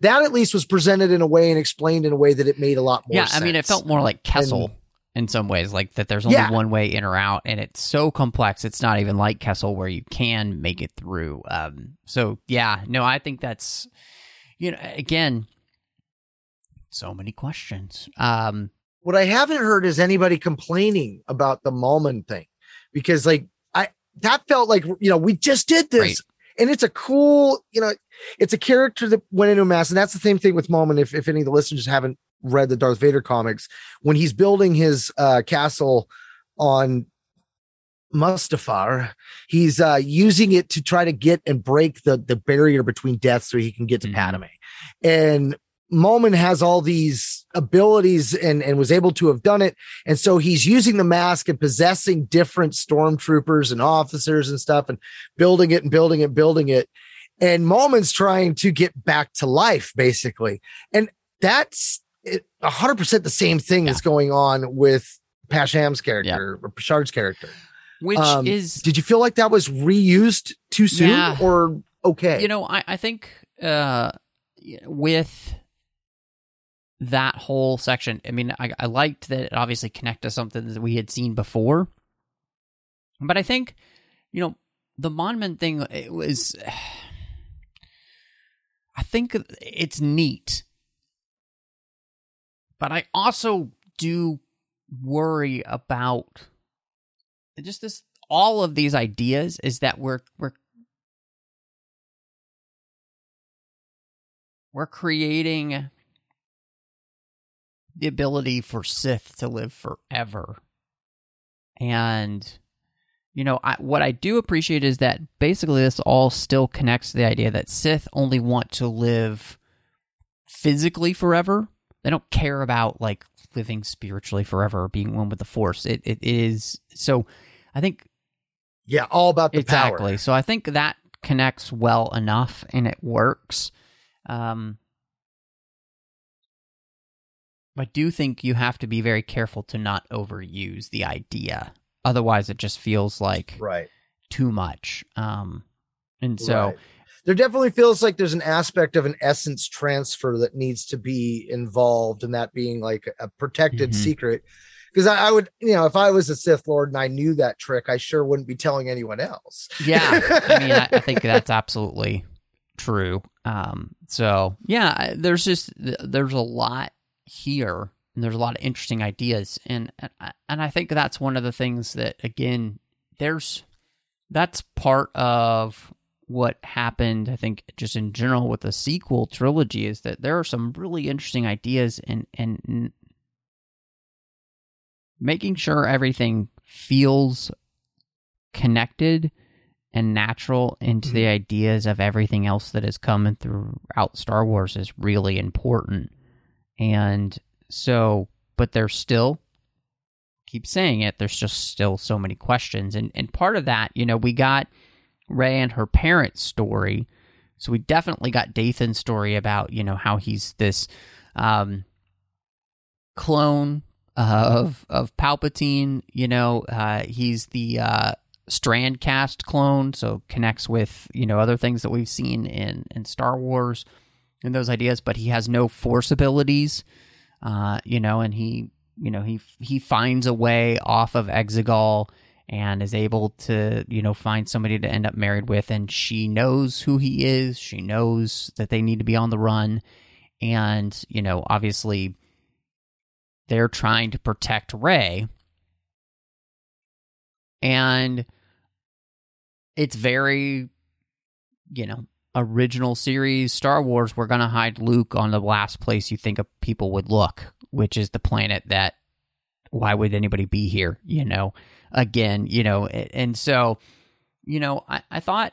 that at least was presented in a way and explained in a way that it made a lot more. Yeah, sense. I mean, it felt more like Kessel. And, in some ways, like that there's only Yeah. one way in or out, and it's so complex. It's not even like Kessel where you can make it through. Um, so yeah, no, I think that's you know again, so many questions. Um, what I haven't heard is anybody complaining about the Momin thing because like I that felt like you know we just did this Right. and it's a cool you know it's a character that went into a mass and that's the same thing with Momin if if any of the listeners haven't read the Darth Vader comics when he's building his uh castle on Mustafar he's uh using it to try to get and break the the barrier between death so he can get to Mhm. Padme and Momin has all these abilities and, and was able to have done it. And so he's using the mask and possessing different stormtroopers and officers and stuff and building it and building it, and building it. And Momin's trying to get back to life, basically. And that's 100% the same thing Yeah. that's going on with Pasham's character or Panshard's character. which Um, is Did you feel like that was reused too soon Yeah. or okay? you know, I, I think uh, with that whole section, I mean, I, I liked that it obviously connected to something that we had seen before. But I think, you know, the Momin thing, it was. I think it's neat. But I also do worry about just this all of these ideas is that we're we're we're creating the ability for Sith to live forever. And you know, I, what I do appreciate is that basically this all still connects to the idea that Sith only want to live physically forever. They don't care about like living spiritually forever or being one with the Force. It it is so. I think yeah, all about the exactly. power. So I think that connects well enough and it works. Um, I do think you have to be very careful to not overuse the idea. Otherwise, it just feels like Right. too much. Um, and so, Right. There definitely feels like there's an aspect of an essence transfer that needs to be involved, and that being like a protected Mhm. secret. Because I, I would, you know, if I was a Sith Lord and I knew that trick, I sure wouldn't be telling anyone else. yeah, I mean, I, I think that's absolutely true. Um, so yeah, there's just there's a lot here, and there's a lot of interesting ideas, and and I- and I think that's one of the things that again, there's that's part of what happened. I think just in general with the sequel trilogy is that there are some really interesting ideas, and and making sure everything feels connected and natural into the mm-hmm. ideas of everything else that is coming throughout Star Wars is really important. And so, but there's still keep saying it, there's just still so many questions. And and part of that, you know, we got Rey and her parents' story. So we definitely got Dathan's story about, you know, how he's this um clone of of Palpatine, you know, uh he's the uh strand cast clone so connects with you know other things that we've seen in in star wars and those ideas but he has no force abilities uh you know and he you know he he finds a way off of exegol and is able to you know find somebody to end up married with. And she knows who he is. She knows that they need to be on the run. And you know obviously they're trying to protect rey. And it's very you know original series star wars. We're going to hide luke on the last place you think of people would look which is the planet that why would anybody be here you know again you know and so you know i, I thought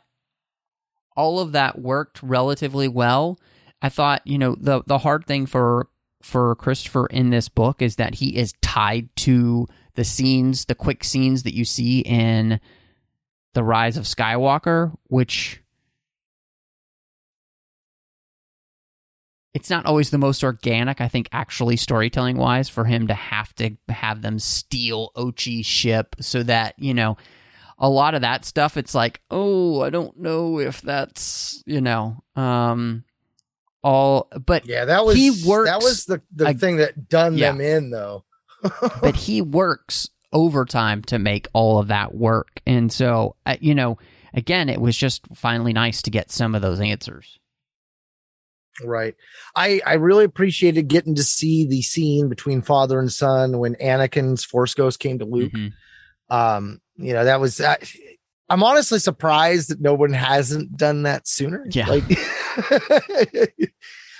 all of that worked relatively well. I thought you know the the hard thing for for christopher in this book is that he is tied to the scenes the quick scenes that you see in the rise of skywalker which it's not always the most organic, I think, actually storytelling wise, for him to have to have them steal Ochi's ship so that, you know, a lot of that stuff, it's like, oh, I don't know if that's, you know, um, all, but Yeah, that was He works that was the the thing that done Yeah. them in though. but he works overtime to make all of that work. And so, uh, you know, again, it was just finally nice to get some of those answers. Right. I I really appreciated getting to see the scene between father and son when Anakin's Force Ghost came to Luke. Mm-hmm. Um, you know, that was uh, I'm honestly surprised that no one hasn't done that sooner. Yeah. Like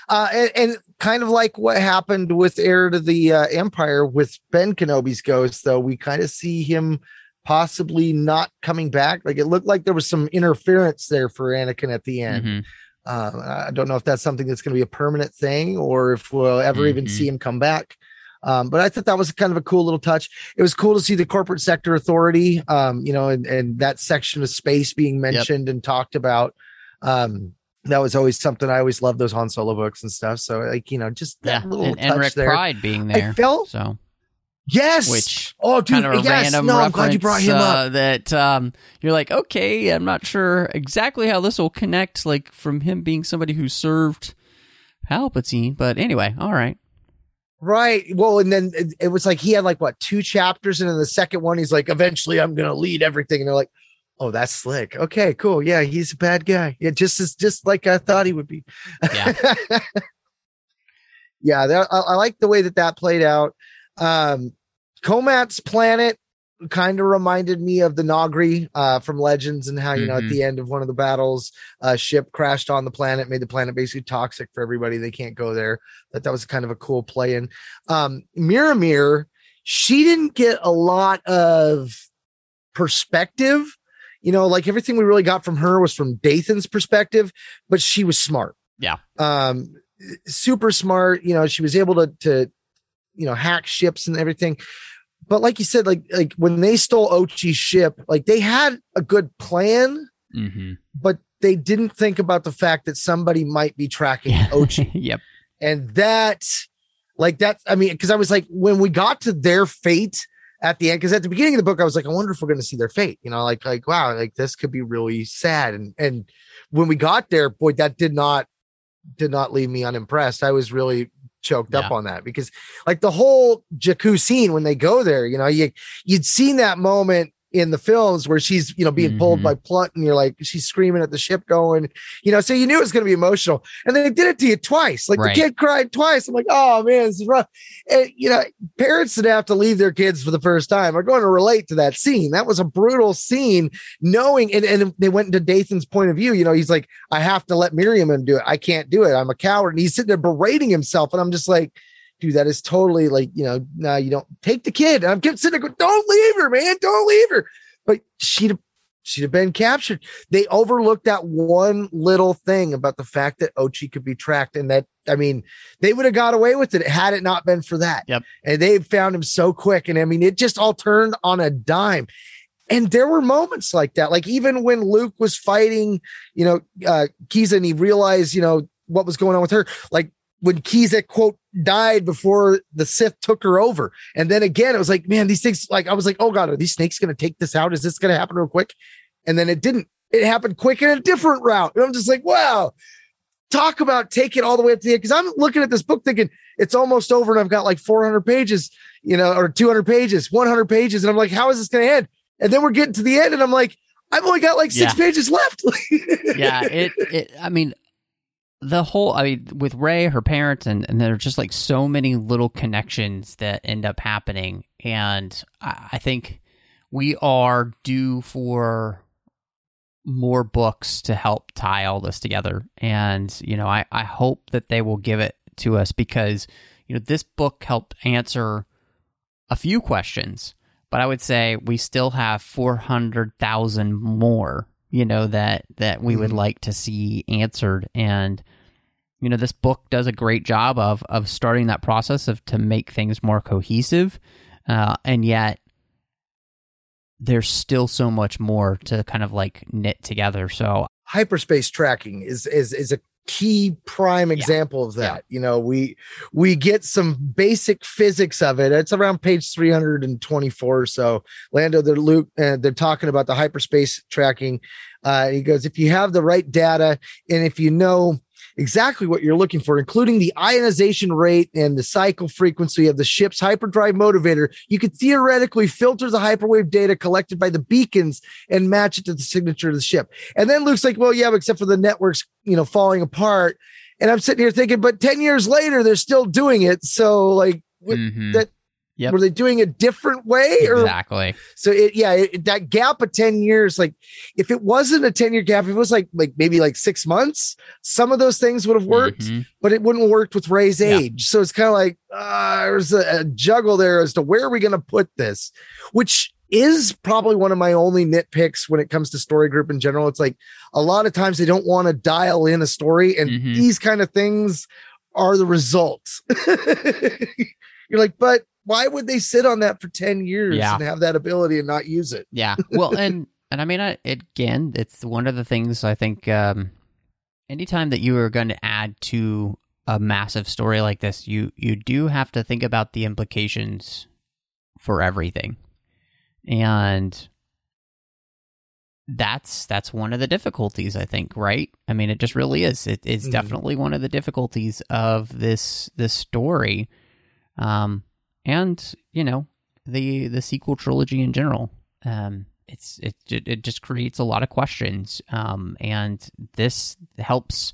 uh and, and kind of like what happened with Heir to the uh, Empire with Ben Kenobi's ghost, though, we kind of see him possibly not coming back. Like it looked like there was some interference there for Anakin at the end. Mhm. Um, I don't know if that's something that's going to be a permanent thing or if we'll ever even Mhm. see him come back. Um, but I thought that was kind of a cool little touch. It was cool to see the corporate sector authority, um, you know, and, and that section of space being mentioned and talked about. Um, that was always something I always loved those Han Solo books and stuff. So like, you know, just that Yeah, little and, touch and Rick there. Pryde being I there. felt so, yes. which oh, dude, kind of a yes. random No, I'm reference glad you brought him uh, up. that um, you're like, okay, I'm not sure exactly how this will connect, like from him being somebody who served Palpatine, but anyway, all right. Right. Well, and then it, it was like he had like what two chapters, and then the second one, he's like, eventually I'm gonna lead everything. And they're like, Oh, that's slick. Okay, cool. Yeah, he's a bad guy. Yeah, just as just like I thought he would be. Yeah. yeah, that, I, I like the way that that played out. Um Comat's planet kind of reminded me of the Noghri uh, from Legends and how, you know, at Mhm. the end of one of the battles, a ship crashed on the planet, made the planet basically toxic for everybody. They can't go there. That that was kind of a cool play. And um, Miramir, she didn't get a lot of perspective. You know, like everything we really got from her was from Dathan's perspective, but she was smart. Yeah. Um, super smart. You know, she was able to to you know hack ships and everything. But like you said, like like when they stole Ochi's ship, like they had a good plan, Mm-hmm. but they didn't think about the fact that somebody might be tracking Ochi. yep. And that, like that, I mean, because I was like, when we got to their fate at the end, because at the beginning of the book, I was like, I wonder if we're going to see their fate. You know, like, like, wow, like this could be really sad. And and when we got there, boy, that did not did not leave me unimpressed. I was really choked up on that because like the whole Jakku scene when they go there, you know, you you'd seen that moment in the films where she's you know being pulled Mhm. by Plutt and you're like she's screaming at the ship going you know so you knew it was going to be emotional. And they did it to you twice. Like Right. the kid cried twice. I'm like oh man this is rough. And you know parents that have to leave their kids for the first time. Are going to relate to that scene. That was a brutal scene knowing and, and they went into dathan's point of view you know he's like i have to let miriam do it. I can't do it. I'm a coward. And he's sitting there berating himself. And i'm just like dude that is totally like you know no you don't take the kid. And i'm kept sitting there going don't leave her man don't leave her. But she'd she'd have been captured. They overlooked that one little thing about the fact that ochi could be tracked and that i mean they would have got away with it had it not been for that. Yep. and they found him so quick. And i mean it just all turned on a dime. And there were moments like that like even when luke was fighting you know uh Kiza and he realized you know what was going on with her like when Kiza quote died before the Sith took her over. And then again, it was like, man, these things like I was like, oh god, are these snakes gonna take this out? Is this gonna happen real quick? And then it didn't. It happened quick in a different route. And I'm just like, wow. Talk about take it all the way up to the end. Because I'm looking at this book thinking it's almost over and I've got like 400 pages, you know, or 200 pages, 100 pages. And I'm like, how is this going to end? And then we're getting to the end and I'm like, I've only got like six Yeah. pages left. yeah, it, it I mean the whole I mean with Rey, her parents and, and there are just like so many little connections that end up happening and I, I think we are due for more books to help tie all this together. And, you know, I, I hope that they will give it to us because, you know, this book helped answer a few questions, but I would say we still have 400,000 more, you know, that, that we would Mhm. like to see answered. And, you know, this book does a great job of, of starting that process of to make things more cohesive. Uh, and yet there's still so much more to kind of like knit together. So hyperspace tracking is is is a key prime example of that. You know we we get some basic physics of it. It's around page 324 or so. Lando they're luke uh, they're talking about the hyperspace tracking. Uh he goes if you have the right data and if you know exactly what you're looking for, including the ionization rate and the cycle frequency of the ship's hyperdrive motivator. You could theoretically filter the hyperwave data collected by the beacons and match it to the signature of the ship. And then Luke's like, well, yeah, except for the networks, you know, falling apart. And I'm sitting here thinking, but 10 years later, they're still doing it. So, like, mm-hmm. that Yep. Were they doing a different way? Or? Exactly. So it, yeah, it, that gap of 10 years, like if it wasn't a 10 year gap, if it was like, like maybe like six months, some of those things would have worked, mm-hmm. but it wouldn't have worked with Rey's yeah. age. So it's kind of like, uh, there's a, a juggle there as to where are we going to put this, which is probably one of my only nitpicks when it comes to story group in general. It's like a lot of times they don't want to dial in a story and mm-hmm. these kind of things are the results. You're like, but why would they sit on that for 10 years yeah. and have that ability and not use it? Yeah. Well, and and I mean, I, again, it's one of the things I think um, anytime that you are going to add to a massive story like this, you you do have to think about the implications for everything. And that's that's one of the difficulties i think right i mean it just really is it, it's mm-hmm. definitely one of the difficulties of this this story um and you know the the sequel trilogy in general. Um, it's it it just creates a lot of questions, um, and this helps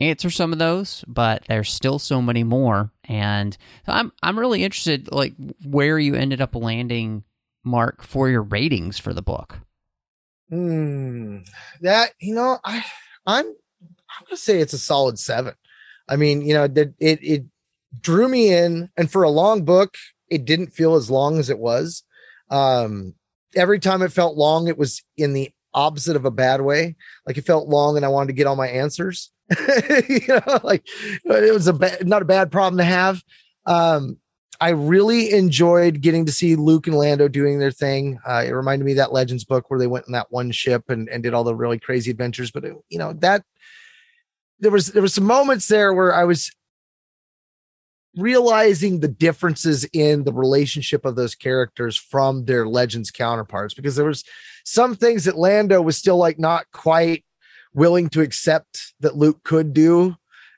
answer some of those, but there's still so many more. And I'm I'm really interested, like where you ended up landing, Mark, for your ratings for the book. Hmm. That you know, I I'm I'm gonna say it's a solid seven. I mean, you know, that it it drew me in, and for a long book, it didn't feel as long as it was. Um, every time it felt long, it was in the opposite of a bad way. Like it felt long, and I wanted to get all my answers. you know, like it was a ba- not a bad problem to have. Um, I really enjoyed getting to see Luke and Lando doing their thing. Uh, it reminded me of that Legends book where they went in that one ship and, and did all the really crazy adventures. But it, you know that there was there was some moments there where I was realizing the differences in the relationship of those characters from their legends counterparts because there was some things that Lando was still like not quite willing to accept that Luke could do.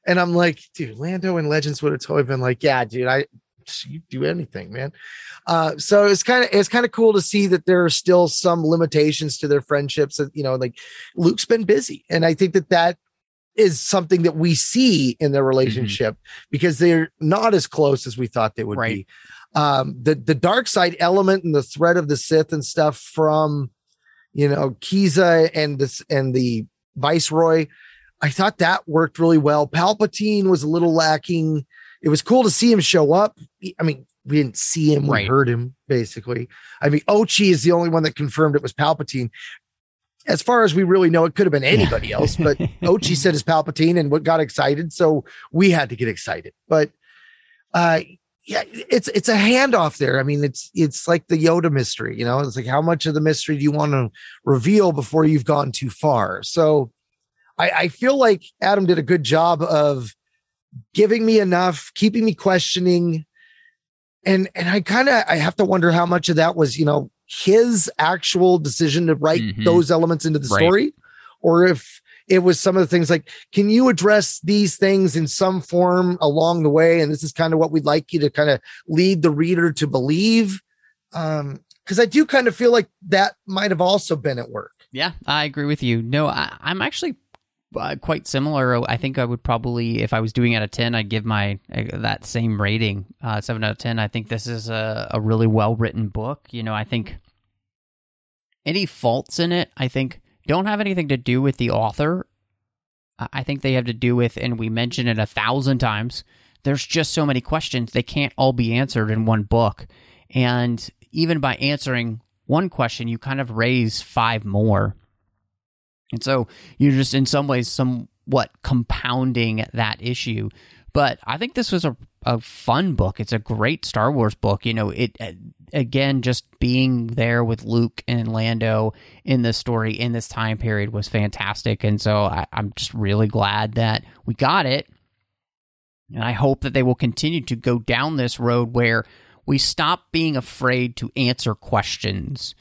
And I'm like dude Lando and legends would have totally been like yeah dude I you do anything man. Uh, so it's kind of it's kind of cool to see that there are still some limitations to their friendships that you know like Luke's been busy. And I think that that is something that we see in their mm-hmm. relationship mm-hmm. because they're not as close as we thought they would right. be. Um, the the dark side element and the threat of the Sith and stuff from you know Kiza and this and the Viceroy, I thought that worked really well. Palpatine was a little lacking. It was cool to see him show up. I mean, we didn't see him, we heard him basically. I mean, Ochi is the only one that confirmed it was Palpatine as far as we really know, it could have been anybody else, but Ochi said it's Palpatine and what got excited. So we had to get excited. But uh yeah, it's it's a handoff there. I mean, it's it's like the Yoda mystery, you know. It's like how much of the mystery do you want to reveal before you've gone too far? So I, I feel like Adam did a good job of giving me enough, keeping me questioning, and and I kind of I have to wonder how much of that was, you know, his actual decision to write mm-hmm. those elements into the right. story or if it was some of the things like can you address these things in some form along the way and this is kind of what we'd like you to kind of lead the reader to believe um because i do kind of feel like that might have also been at work yeah i agree with you no I, i'm actually uh, quite similar. I think I would probably, if I was doing out of ten, I'd give my uh, that same rating, uh, seven out of ten. I think this is a, a really well written book. You know, I think any faults in it, I think, don't have anything to do with the author. I think they have to do with, and we mention it a thousand times. There's just so many questions they can't all be answered in one book, and even by answering one question, you kind of raise five more and so you're just in some ways somewhat compounding that issue. But I think this was a, a fun book. It's a great Star Wars book. You know, it again, just being there with Luke and Lando in this story in this time period was fantastic. And so I, I'm just really glad that we got it. And I hope that they will continue to go down this road where we stop being afraid to answer questions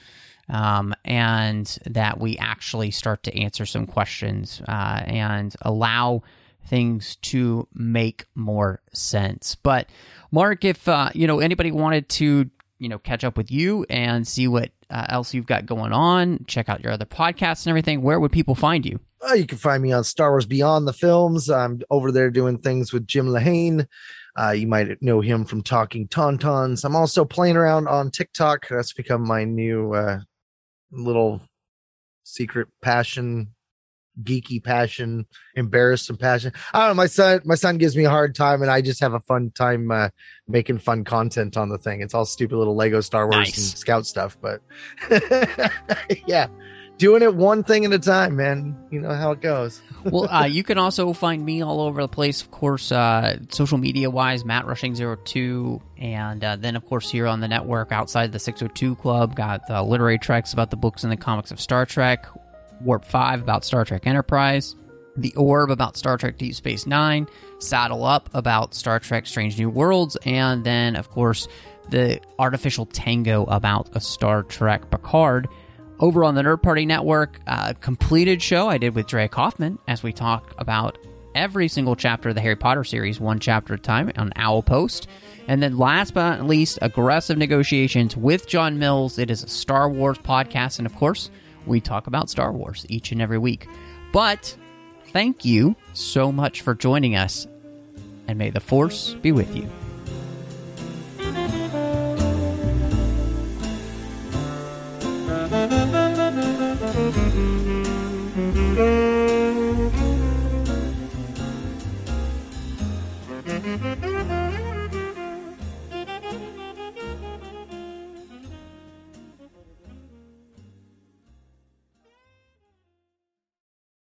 um, and that we actually start to answer some questions uh, and allow things to make more sense. But Mark, if uh, you know anybody wanted to, you know, catch up with you and see what uh, else you've got going on, check out your other podcasts and everything, where would people find you? Uh, you can find me on Star Wars Beyond the Films. I'm over there doing things with Jim Lahane. Uh, you might know him from Talking Tauntauns. I'm also playing around on TikTok. That's become my new uh, little secret passion geeky passion, embarrassed and passion. I don't know. My son, my son gives me a hard time, and I just have a fun time uh, making fun content on the thing. It's all stupid little Lego Star Wars nice. and Scout stuff, but yeah, doing it one thing at a time, man. You know how it goes. well, uh, you can also find me all over the place, of course, uh, social media wise, Matt Rushing 02 and uh, then of course here on the network outside the 602 Club, got the literary treks about the books and the comics of Star Trek. Warp 5 about Star Trek Enterprise, The Orb about Star Trek Deep Space Nine, Saddle Up about Star Trek Strange New Worlds, and then, of course, the Artificial Tango about a Star Trek Picard. Over on the Nerd Party Network, a completed show I did with Dre Kaufman as we talk about every single chapter of the Harry Potter series, one chapter at a time, on Owl Post. And then last but not least, Aggressive Negotiations with John Mills. It is a Star Wars podcast, and of course, we talk about Star Wars each and every week. But thank you so much for joining us, and may the Force be with you.